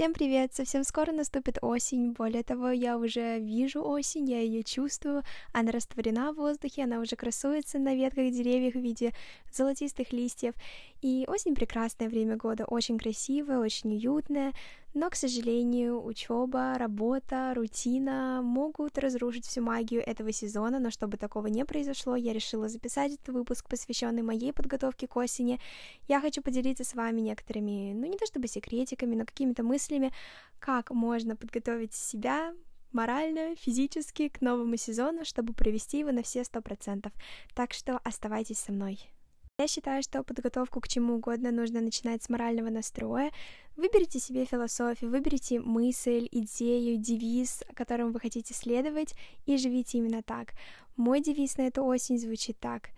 Всем привет! Совсем скоро наступит осень. Более того, я уже вижу осень, я ее чувствую. Она растворена в воздухе, она уже красуется на ветках деревьев в виде золотистых листьев. И осень прекрасное время года, очень красивое, очень уютное. Но, к сожалению, учеба, работа, рутина могут разрушить всю магию этого сезона, но чтобы такого не произошло, я решила записать этот выпуск, посвященный моей подготовке к осени. Я хочу поделиться с вами некоторыми, ну не то чтобы секретиками, но какими-то мыслями, как можно подготовить себя морально, физически к новому сезону, чтобы провести его на все сто процентов. Так что оставайтесь со мной. Я считаю, что подготовку к чему угодно нужно начинать с морального настроя. Выберите себе философию, выберите мысль, идею, девиз, которым вы хотите следовать, и живите именно так. Мой девиз на эту осень звучит так.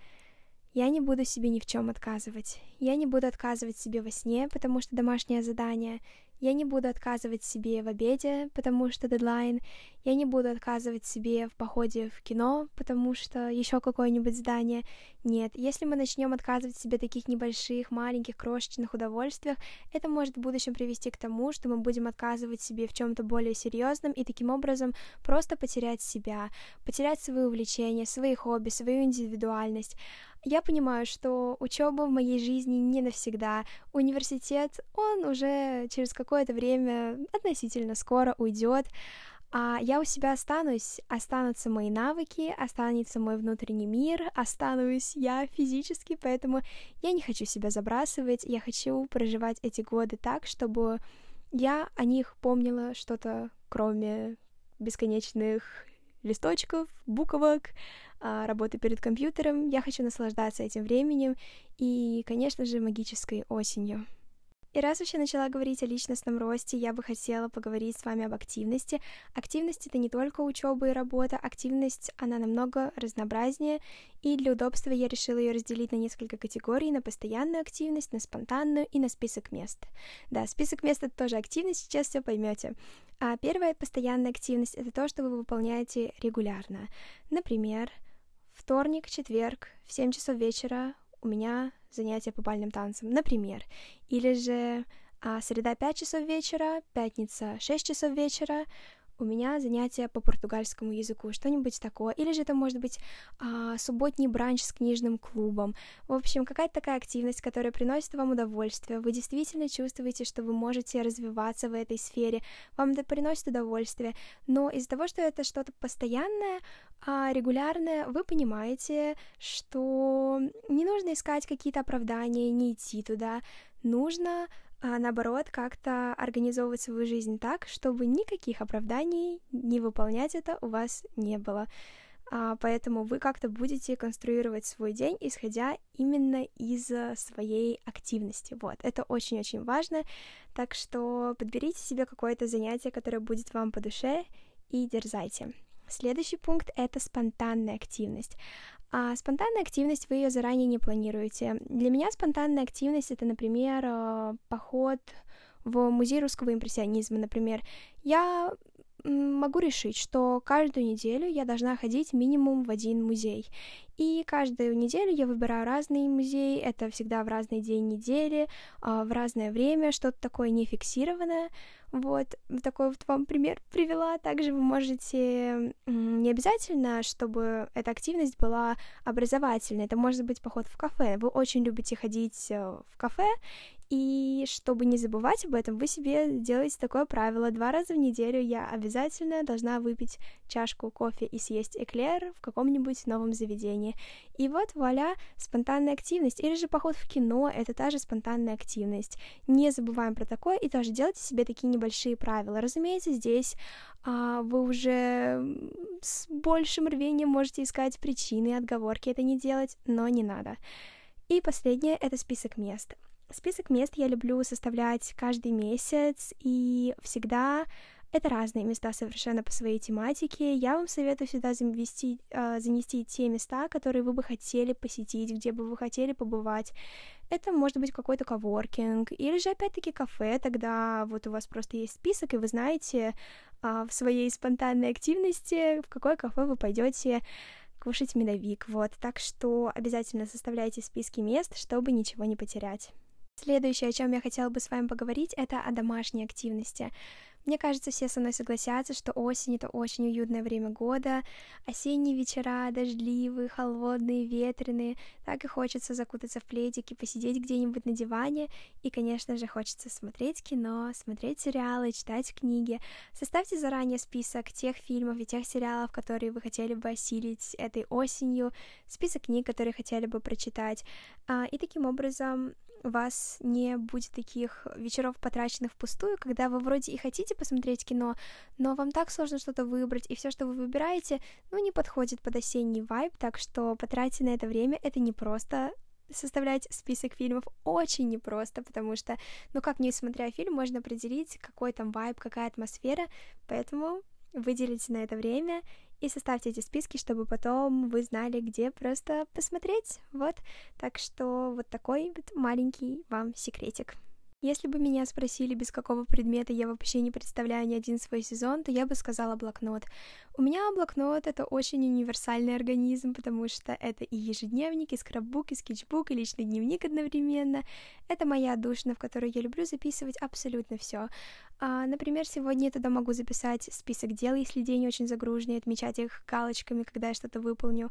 Я не буду себе ни в чем отказывать. Я не буду отказывать себе во сне, потому что домашнее задание. Я не буду отказывать себе в обеде, потому что дедлайн. Я не буду отказывать себе в походе в кино, потому что еще какое-нибудь задание. Нет, если мы начнем отказывать себе таких небольших, маленьких, крошечных удовольствиях, это может в будущем привести к тому, что мы будем отказывать себе в чем-то более серьезном и таким образом просто потерять себя, потерять свои увлечения, свои хобби, свою индивидуальность. Я понимаю, что учеба в моей жизни не навсегда. Университет, он уже через какое-то время относительно скоро уйдет. А я у себя останусь, останутся мои навыки, останется мой внутренний мир, останусь я физически, поэтому я не хочу себя забрасывать, я хочу проживать эти годы так, чтобы я о них помнила что-то, кроме бесконечных листочков, буквок, а, работы перед компьютером. Я хочу наслаждаться этим временем и, конечно же, магической осенью. И раз уж я начала говорить о личностном росте, я бы хотела поговорить с вами об активности. Активность — это не только учеба и работа, активность, она намного разнообразнее, и для удобства я решила ее разделить на несколько категорий, на постоянную активность, на спонтанную и на список мест. Да, список мест — это тоже активность, сейчас все поймете. А первая постоянная активность — это то, что вы выполняете регулярно. Например, вторник, четверг в 7 часов вечера у меня занятия по бальным танцам, например. Или же а, среда 5 часов вечера, пятница 6 часов вечера, у меня занятия по португальскому языку, что-нибудь такое. Или же это может быть а, субботний бранч с книжным клубом. В общем, какая-то такая активность, которая приносит вам удовольствие. Вы действительно чувствуете, что вы можете развиваться в этой сфере. Вам это приносит удовольствие. Но из-за того, что это что-то постоянное, а регулярное, вы понимаете, что не нужно искать какие-то оправдания, не идти туда. Нужно а наоборот как-то организовывать свою жизнь так, чтобы никаких оправданий не выполнять это у вас не было. А, поэтому вы как-то будете конструировать свой день, исходя именно из своей активности. Вот, это очень-очень важно. Так что подберите себе какое-то занятие, которое будет вам по душе, и дерзайте. Следующий пункт — это спонтанная активность. А спонтанная активность вы ее заранее не планируете. Для меня спонтанная активность это, например, э, поход в музей русского импрессионизма, например. Я могу решить, что каждую неделю я должна ходить минимум в один музей. И каждую неделю я выбираю разные музеи, это всегда в разный день недели, а, в разное время, что-то такое нефиксированное. Вот, такой вот вам пример привела. Также вы можете не обязательно, чтобы эта активность была образовательной. Это может быть поход в кафе. Вы очень любите ходить э, в кафе, и чтобы не забывать об этом, вы себе делаете такое правило. Два раза в неделю я обязательно должна выпить чашку кофе и съесть эклер в каком-нибудь новом заведении. И вот, вуаля, спонтанная активность. Или же поход в кино — это та же спонтанная активность. Не забываем про такое и тоже делайте себе такие небольшие правила. Разумеется, здесь а, вы уже с большим рвением можете искать причины, отговорки это не делать, но не надо. И последнее — это список мест. Список мест я люблю составлять каждый месяц, и всегда это разные места совершенно по своей тематике. Я вам советую всегда завести, э, занести те места, которые вы бы хотели посетить, где бы вы хотели побывать. Это может быть какой-то коворкинг, или же опять-таки кафе, тогда вот у вас просто есть список, и вы знаете э, в своей спонтанной активности, в какое кафе вы пойдете кушать медовик. Вот, так что обязательно составляйте списки мест, чтобы ничего не потерять. Следующее, о чем я хотела бы с вами поговорить, это о домашней активности. Мне кажется, все со мной согласятся, что осень — это очень уютное время года. Осенние вечера, дождливые, холодные, ветреные. Так и хочется закутаться в пледик и посидеть где-нибудь на диване. И, конечно же, хочется смотреть кино, смотреть сериалы, читать книги. Составьте заранее список тех фильмов и тех сериалов, которые вы хотели бы осилить этой осенью, список книг, которые хотели бы прочитать. А, и таким образом у вас не будет таких вечеров, потраченных впустую, когда вы вроде и хотите посмотреть кино, но вам так сложно что-то выбрать, и все, что вы выбираете, ну, не подходит под осенний вайб, так что потратьте на это время, это не просто составлять список фильмов очень непросто, потому что, ну как не смотря фильм, можно определить, какой там вайб, какая атмосфера, поэтому выделите на это время и составьте эти списки, чтобы потом вы знали, где просто посмотреть. Вот, так что вот такой вот маленький вам секретик. Если бы меня спросили, без какого предмета я вообще не представляю ни один свой сезон, то я бы сказала блокнот. У меня блокнот — это очень универсальный организм, потому что это и ежедневник, и скраббук, и скетчбук, и личный дневник одновременно. Это моя душина, в которой я люблю записывать абсолютно все. А, например, сегодня я туда могу записать список дел, если день очень загруженный, отмечать их галочками, когда я что-то выполню.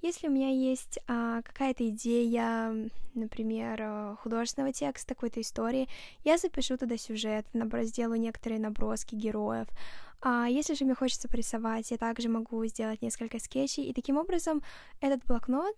Если у меня есть а, какая-то идея, например, а, художественного текста, какой-то истории, я запишу туда сюжет, сделаю некоторые наброски героев. А если же мне хочется порисовать, я также могу сделать несколько скетчей, и таким образом этот блокнот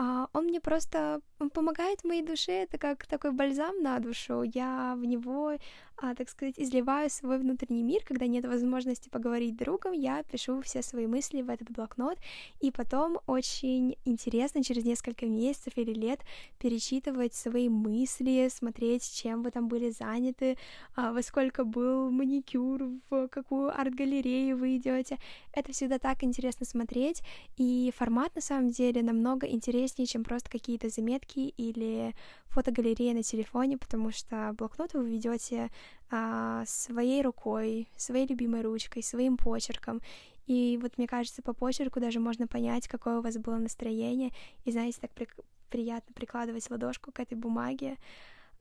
а он мне просто он помогает моей душе, это как такой бальзам на душу. Я в него а, так сказать, изливаю свой внутренний мир, когда нет возможности поговорить другом, я пишу все свои мысли в этот блокнот, и потом очень интересно через несколько месяцев или лет перечитывать свои мысли, смотреть, чем вы там были заняты, а, во сколько был маникюр, в какую арт-галерею вы идете. Это всегда так интересно смотреть, и формат на самом деле намного интереснее, чем просто какие-то заметки или фотогалерея на телефоне, потому что блокнот вы ведете а, своей рукой, своей любимой ручкой, своим почерком. И вот мне кажется, по почерку даже можно понять, какое у вас было настроение. И знаете, так при- приятно прикладывать ладошку к этой бумаге.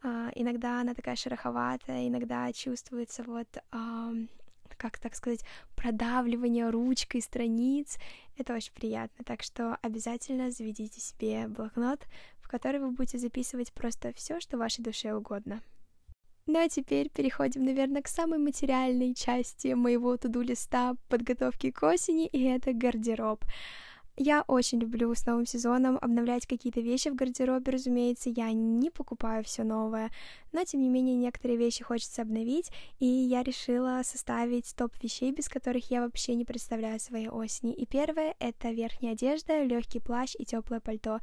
А, иногда она такая шероховатая, иногда чувствуется вот а, как так сказать, продавливание ручкой страниц. Это очень приятно. Так что обязательно заведите себе блокнот, в который вы будете записывать просто все, что вашей душе угодно. Ну а теперь переходим, наверное, к самой материальной части моего туду-листа подготовки к осени, и это гардероб. Я очень люблю с новым сезоном обновлять какие-то вещи в гардеробе, разумеется, я не покупаю все новое, но тем не менее некоторые вещи хочется обновить, и я решила составить топ вещей, без которых я вообще не представляю своей осени. И первое — это верхняя одежда, легкий плащ и теплое пальто.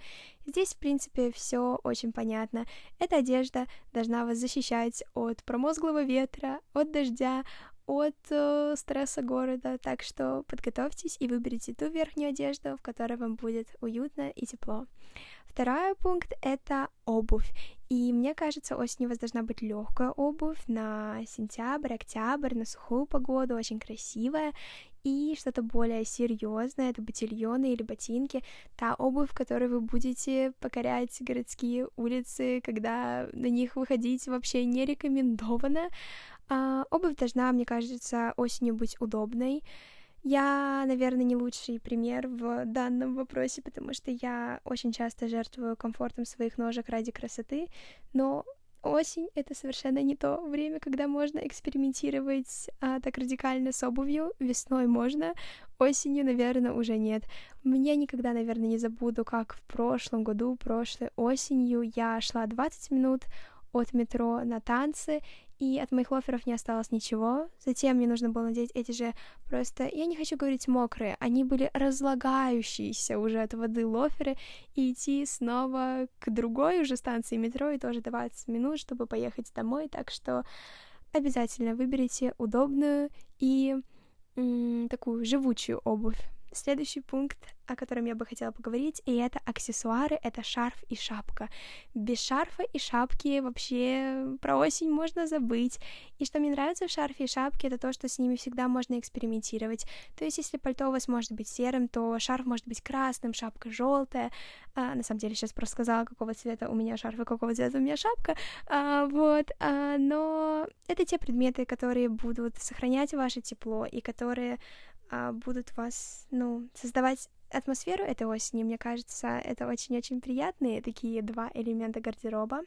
Здесь, в принципе, все очень понятно. Эта одежда должна вас защищать от промозглого ветра, от дождя, от э, стресса города, так что подготовьтесь и выберите ту верхнюю одежду, в которой вам будет уютно и тепло. Второй пункт — это обувь. И мне кажется, осенью у вас должна быть легкая обувь на сентябрь, октябрь, на сухую погоду, очень красивая. И что-то более серьезное, это ботильоны или ботинки, та обувь, в которой вы будете покорять городские улицы, когда на них выходить вообще не рекомендовано. А, обувь должна, мне кажется, осенью быть удобной. Я, наверное, не лучший пример в данном вопросе, потому что я очень часто жертвую комфортом своих ножек ради красоты, но осень — это совершенно не то время, когда можно экспериментировать а, так радикально с обувью. Весной можно, осенью, наверное, уже нет. Мне никогда, наверное, не забуду, как в прошлом году, прошлой осенью я шла 20 минут от метро на танцы, и от моих лоферов не осталось ничего. Затем мне нужно было надеть эти же просто, я не хочу говорить мокрые, они были разлагающиеся уже от воды лоферы, и идти снова к другой уже станции метро, и тоже 20 минут, чтобы поехать домой, так что обязательно выберите удобную и м- такую живучую обувь. Следующий пункт, о котором я бы хотела поговорить, и это аксессуары, это шарф и шапка. Без шарфа и шапки вообще про осень можно забыть. И что мне нравится в шарфе и шапке, это то, что с ними всегда можно экспериментировать. То есть, если пальто у вас может быть серым, то шарф может быть красным, шапка желтая. А, на самом деле, сейчас просто сказала, какого цвета у меня шарф и какого цвета у меня шапка. А, вот, а, но это те предметы, которые будут сохранять ваше тепло и которые будут вас, ну, создавать атмосферу этой осени. Мне кажется, это очень-очень приятные такие два элемента гардероба.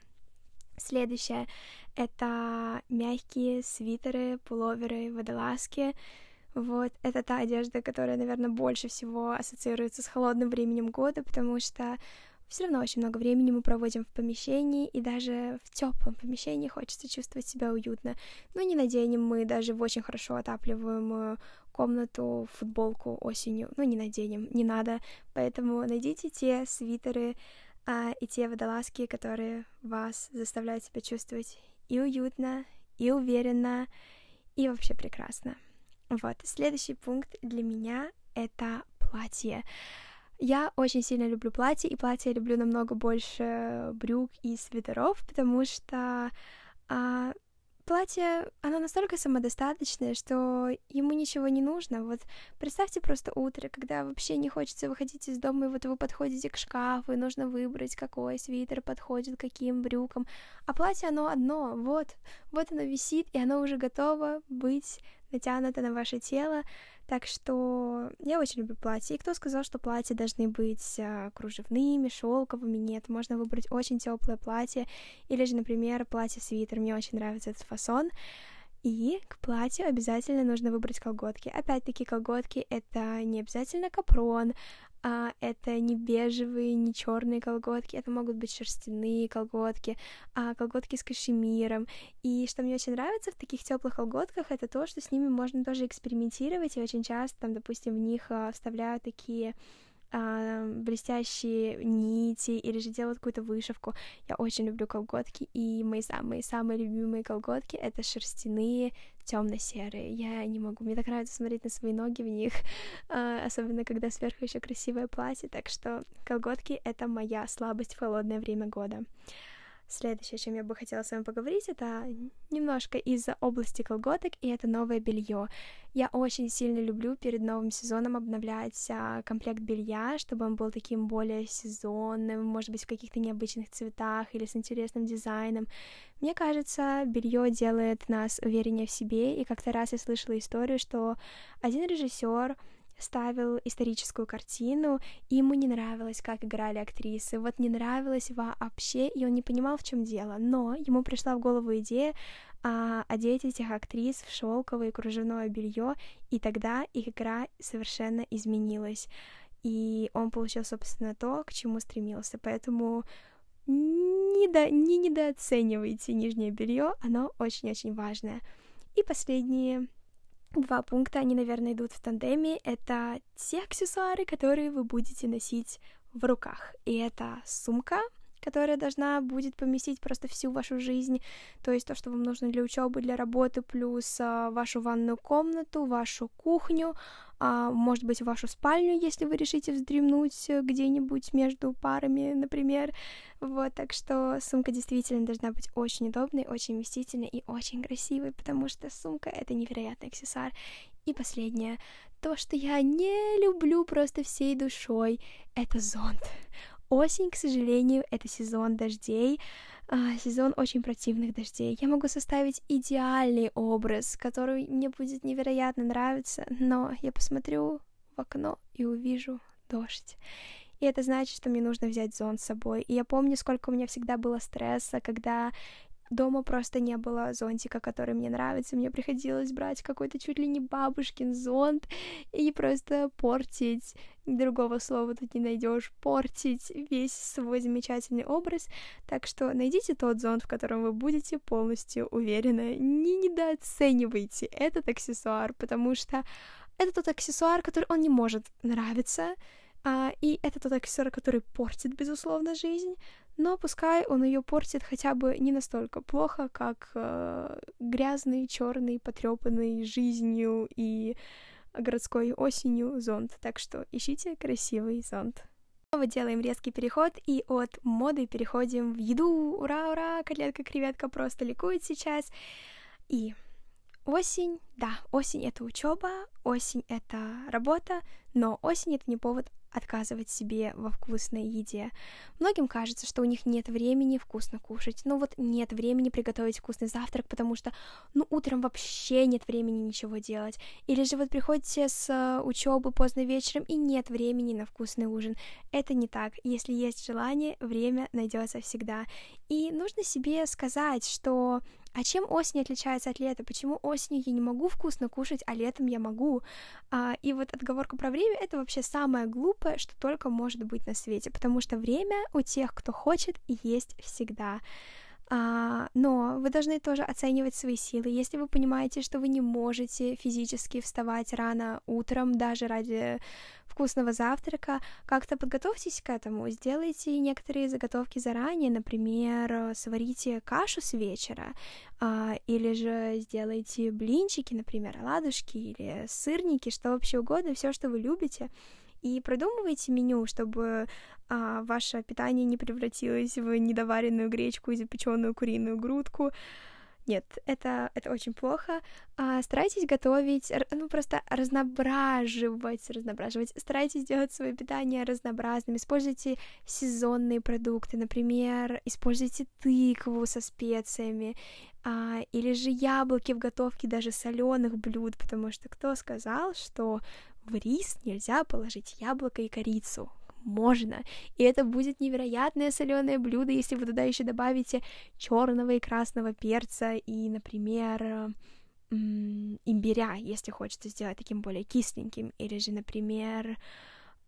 Следующее — это мягкие свитеры, пуловеры, водолазки. Вот, это та одежда, которая, наверное, больше всего ассоциируется с холодным временем года, потому что все равно очень много времени мы проводим в помещении, и даже в теплом помещении хочется чувствовать себя уютно. Но не наденем мы даже в очень хорошо отапливаемую комнату футболку осенью. Ну, не наденем, не надо. Поэтому найдите те свитеры а, и те водолазки, которые вас заставляют себя чувствовать и уютно, и уверенно, и вообще прекрасно. Вот, следующий пункт для меня — это платье. Я очень сильно люблю платье, и платье я люблю намного больше брюк и свитеров, потому что а, платье, оно настолько самодостаточное, что ему ничего не нужно. Вот представьте просто утро, когда вообще не хочется выходить из дома, и вот вы подходите к шкафу, и нужно выбрать, какой свитер подходит каким брюкам. А платье, оно одно, вот, вот оно висит, и оно уже готово быть натянуто на ваше тело. Так что я очень люблю платья. И кто сказал, что платья должны быть а, кружевными, шелковыми? Нет, можно выбрать очень теплое платье. Или же, например, платье-свитер. Мне очень нравится этот фасон. И к платью обязательно нужно выбрать колготки. Опять-таки, колготки — это не обязательно капрон, а, это не бежевые, не черные колготки, это могут быть шерстяные колготки, а, колготки с кашемиром. И что мне очень нравится в таких теплых колготках, это то, что с ними можно тоже экспериментировать, и очень часто, там, допустим, в них а, вставляют такие а, блестящие нити или же делают какую-то вышивку. Я очень люблю колготки, и мои самые-самые любимые колготки — это шерстяные, темно-серые. Я не могу, мне так нравится смотреть на свои ноги в них, а, особенно когда сверху еще красивое платье, так что колготки — это моя слабость в холодное время года. Следующее, о чем я бы хотела с вами поговорить, это немножко из области колготок, и это новое белье. Я очень сильно люблю перед новым сезоном обновлять а, комплект белья, чтобы он был таким более сезонным, может быть, в каких-то необычных цветах или с интересным дизайном. Мне кажется, белье делает нас увереннее в себе, и как-то раз я слышала историю, что один режиссер ставил историческую картину, и ему не нравилось, как играли актрисы. Вот не нравилось вообще, и он не понимал, в чем дело. Но ему пришла в голову идея а, одеть этих актрис в шелковое кружевное белье, и тогда их игра совершенно изменилась. И он получил, собственно, то, к чему стремился. Поэтому не, до, не недооценивайте нижнее белье, оно очень-очень важное. И последние Два пункта, они, наверное, идут в тандеме. Это те аксессуары, которые вы будете носить в руках. И это сумка, которая должна будет поместить просто всю вашу жизнь, то есть то, что вам нужно для учебы, для работы, плюс а, вашу ванную комнату, вашу кухню, а, может быть, вашу спальню, если вы решите вздремнуть где-нибудь между парами, например. Вот, так что сумка действительно должна быть очень удобной, очень вместительной и очень красивой, потому что сумка — это невероятный аксессуар. И последнее, то, что я не люблю просто всей душой, это зонт. Осень, к сожалению, это сезон дождей, а, сезон очень противных дождей. Я могу составить идеальный образ, который мне будет невероятно нравиться, но я посмотрю в окно и увижу дождь. И это значит, что мне нужно взять зонт с собой. И я помню, сколько у меня всегда было стресса, когда Дома просто не было зонтика, который мне нравится. Мне приходилось брать какой-то чуть ли не бабушкин зонт и просто портить, другого слова тут не найдешь, портить весь свой замечательный образ. Так что найдите тот зонт, в котором вы будете полностью уверены. Не недооценивайте этот аксессуар, потому что это тот аксессуар, который он не может нравиться, а, и это тот аксессуар, который портит, безусловно, жизнь, но пускай он ее портит хотя бы не настолько плохо, как э, грязный, черный, потрепанный жизнью и городской осенью зонт, так что ищите красивый зонт. Снова делаем резкий переход и от моды переходим в еду. Ура, ура, котлетка, креветка просто ликует сейчас. И осень, да, осень это учеба, осень это работа, но осень это не повод отказывать себе во вкусной еде. Многим кажется, что у них нет времени вкусно кушать. Ну вот нет времени приготовить вкусный завтрак, потому что, ну, утром вообще нет времени ничего делать. Или же вот приходите с учебы поздно вечером и нет времени на вкусный ужин. Это не так. Если есть желание, время найдется всегда. И нужно себе сказать, что а чем осень отличается от лета? Почему осенью я не могу вкусно кушать, а летом я могу? А, и вот отговорка про время — это вообще самое глупое, что только может быть на свете, потому что время у тех, кто хочет, есть всегда. А, но вы должны тоже оценивать свои силы. Если вы понимаете, что вы не можете физически вставать рано утром, даже ради вкусного завтрака, как-то подготовьтесь к этому. Сделайте некоторые заготовки заранее, например, сварите кашу с вечера, а, или же сделайте блинчики, например, оладушки или сырники, что вообще угодно, все, что вы любите и продумывайте меню, чтобы а, ваше питание не превратилось в недоваренную гречку и запеченную куриную грудку. Нет, это, это очень плохо. А, старайтесь готовить, ну, просто разноображивать, разноображивать. Старайтесь делать свое питание разнообразным. Используйте сезонные продукты, например, используйте тыкву со специями, а, или же яблоки в готовке даже соленых блюд, потому что кто сказал, что в рис нельзя положить яблоко и корицу. Можно. И это будет невероятное соленое блюдо, если вы туда еще добавите черного и красного перца и, например, имбиря, если хочется сделать таким более кисленьким, или же, например,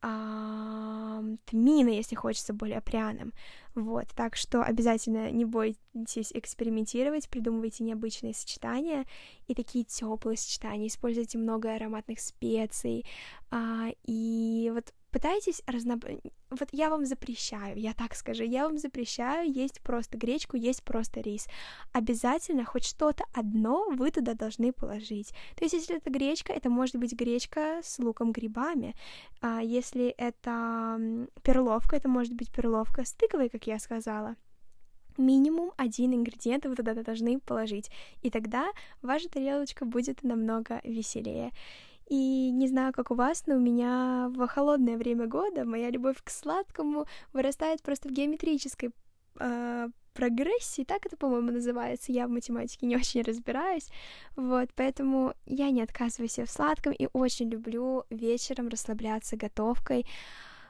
тмина, если хочется более пряным. Вот, так что обязательно не бойтесь экспериментировать, придумывайте необычные сочетания и такие теплые сочетания, используйте много ароматных специй. А, и вот пытайтесь разнообразить... Вот я вам запрещаю, я так скажу, я вам запрещаю есть просто гречку, есть просто рис. Обязательно хоть что-то одно вы туда должны положить. То есть, если это гречка, это может быть гречка с луком, грибами. А если это перловка, это может быть перловка с тыквой, как я сказала минимум один ингредиент вы туда должны положить, и тогда ваша тарелочка будет намного веселее. И не знаю, как у вас, но у меня в холодное время года моя любовь к сладкому вырастает просто в геометрической э, прогрессии, так это, по-моему, называется. Я в математике не очень разбираюсь. Вот, поэтому я не отказываю себе в сладком и очень люблю вечером расслабляться готовкой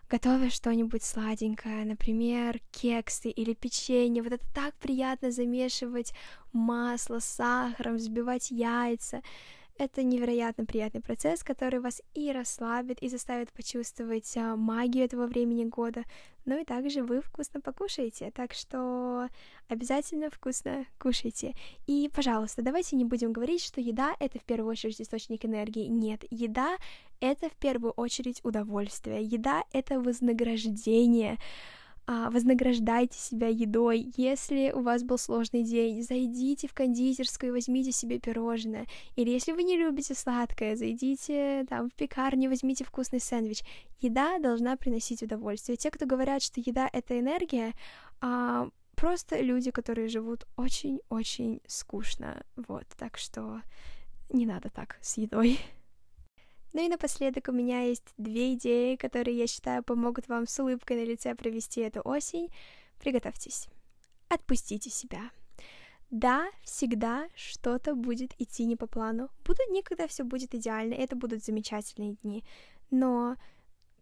готовя что-нибудь сладенькое, например, кексы или печенье. Вот это так приятно замешивать масло с сахаром, взбивать яйца. Это невероятно приятный процесс, который вас и расслабит, и заставит почувствовать а, магию этого времени года, но и также вы вкусно покушаете, так что обязательно вкусно кушайте. И, пожалуйста, давайте не будем говорить, что еда — это в первую очередь источник энергии. Нет, еда — это в первую очередь удовольствие, еда — это вознаграждение, вознаграждайте себя едой. Если у вас был сложный день, зайдите в кондитерскую и возьмите себе пирожное. Или если вы не любите сладкое, зайдите там в пекарню, возьмите вкусный сэндвич. Еда должна приносить удовольствие. Те, кто говорят, что еда — это энергия, а, просто люди, которые живут очень-очень скучно. Вот, так что не надо так с едой. Ну и напоследок у меня есть две идеи, которые, я считаю, помогут вам с улыбкой на лице провести эту осень. Приготовьтесь. Отпустите себя. Да, всегда что-то будет идти не по плану. Будут дни, когда все будет идеально, это будут замечательные дни. Но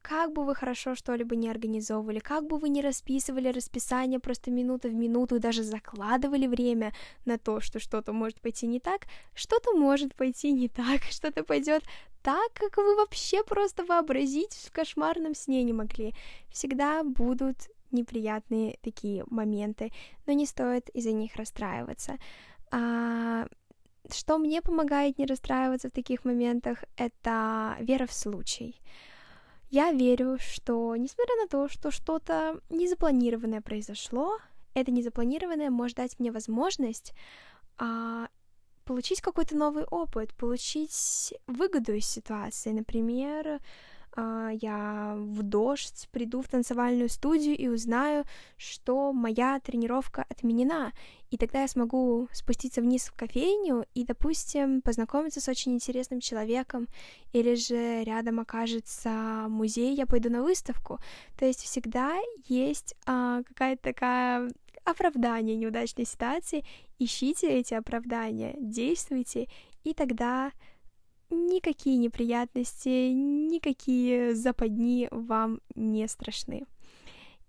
как бы вы хорошо что-либо не организовывали, как бы вы не расписывали расписание просто минута в минуту и даже закладывали время на то, что что-то может пойти не так, что-то может пойти не так, что-то пойдет так, как вы вообще просто вообразить в кошмарном сне не могли. Всегда будут неприятные такие моменты, но не стоит из-за них расстраиваться. А, что мне помогает не расстраиваться в таких моментах, это вера в случай. Я верю, что, несмотря на то, что что-то незапланированное произошло, это незапланированное может дать мне возможность а, получить какой-то новый опыт, получить выгоду из ситуации. Например, я в дождь приду в танцевальную студию и узнаю, что моя тренировка отменена. И тогда я смогу спуститься вниз в кофейню и, допустим, познакомиться с очень интересным человеком, или же рядом окажется музей, я пойду на выставку. То есть всегда есть а, какая-то такая оправдание неудачной ситуации, ищите эти оправдания, действуйте, и тогда никакие неприятности, никакие западни вам не страшны.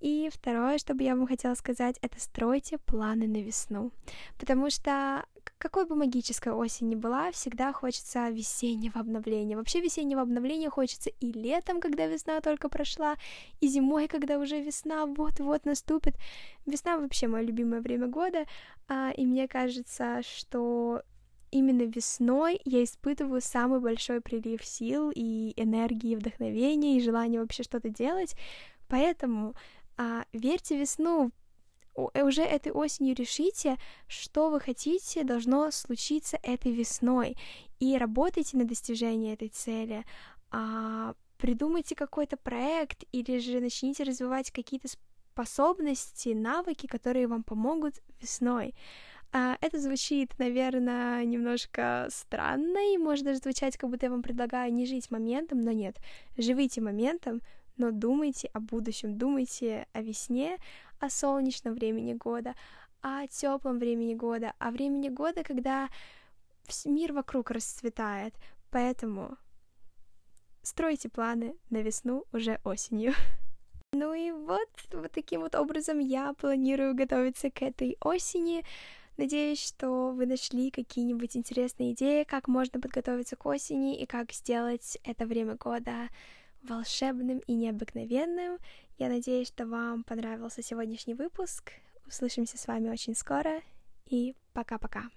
И второе, что бы я вам хотела сказать, это стройте планы на весну. Потому что какой бы магическая осень ни была, всегда хочется весеннего обновления. Вообще весеннего обновления хочется и летом, когда весна только прошла, и зимой, когда уже весна вот-вот наступит. Весна вообще мое любимое время года, а, и мне кажется, что именно весной я испытываю самый большой прилив сил и энергии, вдохновения и желания вообще что-то делать. Поэтому а, верьте весну, э, уже этой осенью решите, что вы хотите должно случиться этой весной, и работайте на достижение этой цели. А, придумайте какой-то проект или же начните развивать какие-то способности, навыки, которые вам помогут весной. А, это звучит, наверное, немножко странно, и может даже звучать, как будто я вам предлагаю не жить моментом, но нет, живите моментом, но думайте о будущем, думайте о весне, о солнечном времени года, о теплом времени года, о времени года, когда мир вокруг расцветает. Поэтому стройте планы на весну уже осенью. Ну и вот, вот таким вот образом я планирую готовиться к этой осени. Надеюсь, что вы нашли какие-нибудь интересные идеи, как можно подготовиться к осени и как сделать это время года волшебным и необыкновенным. Я надеюсь, что вам понравился сегодняшний выпуск. Услышимся с вами очень скоро и пока-пока.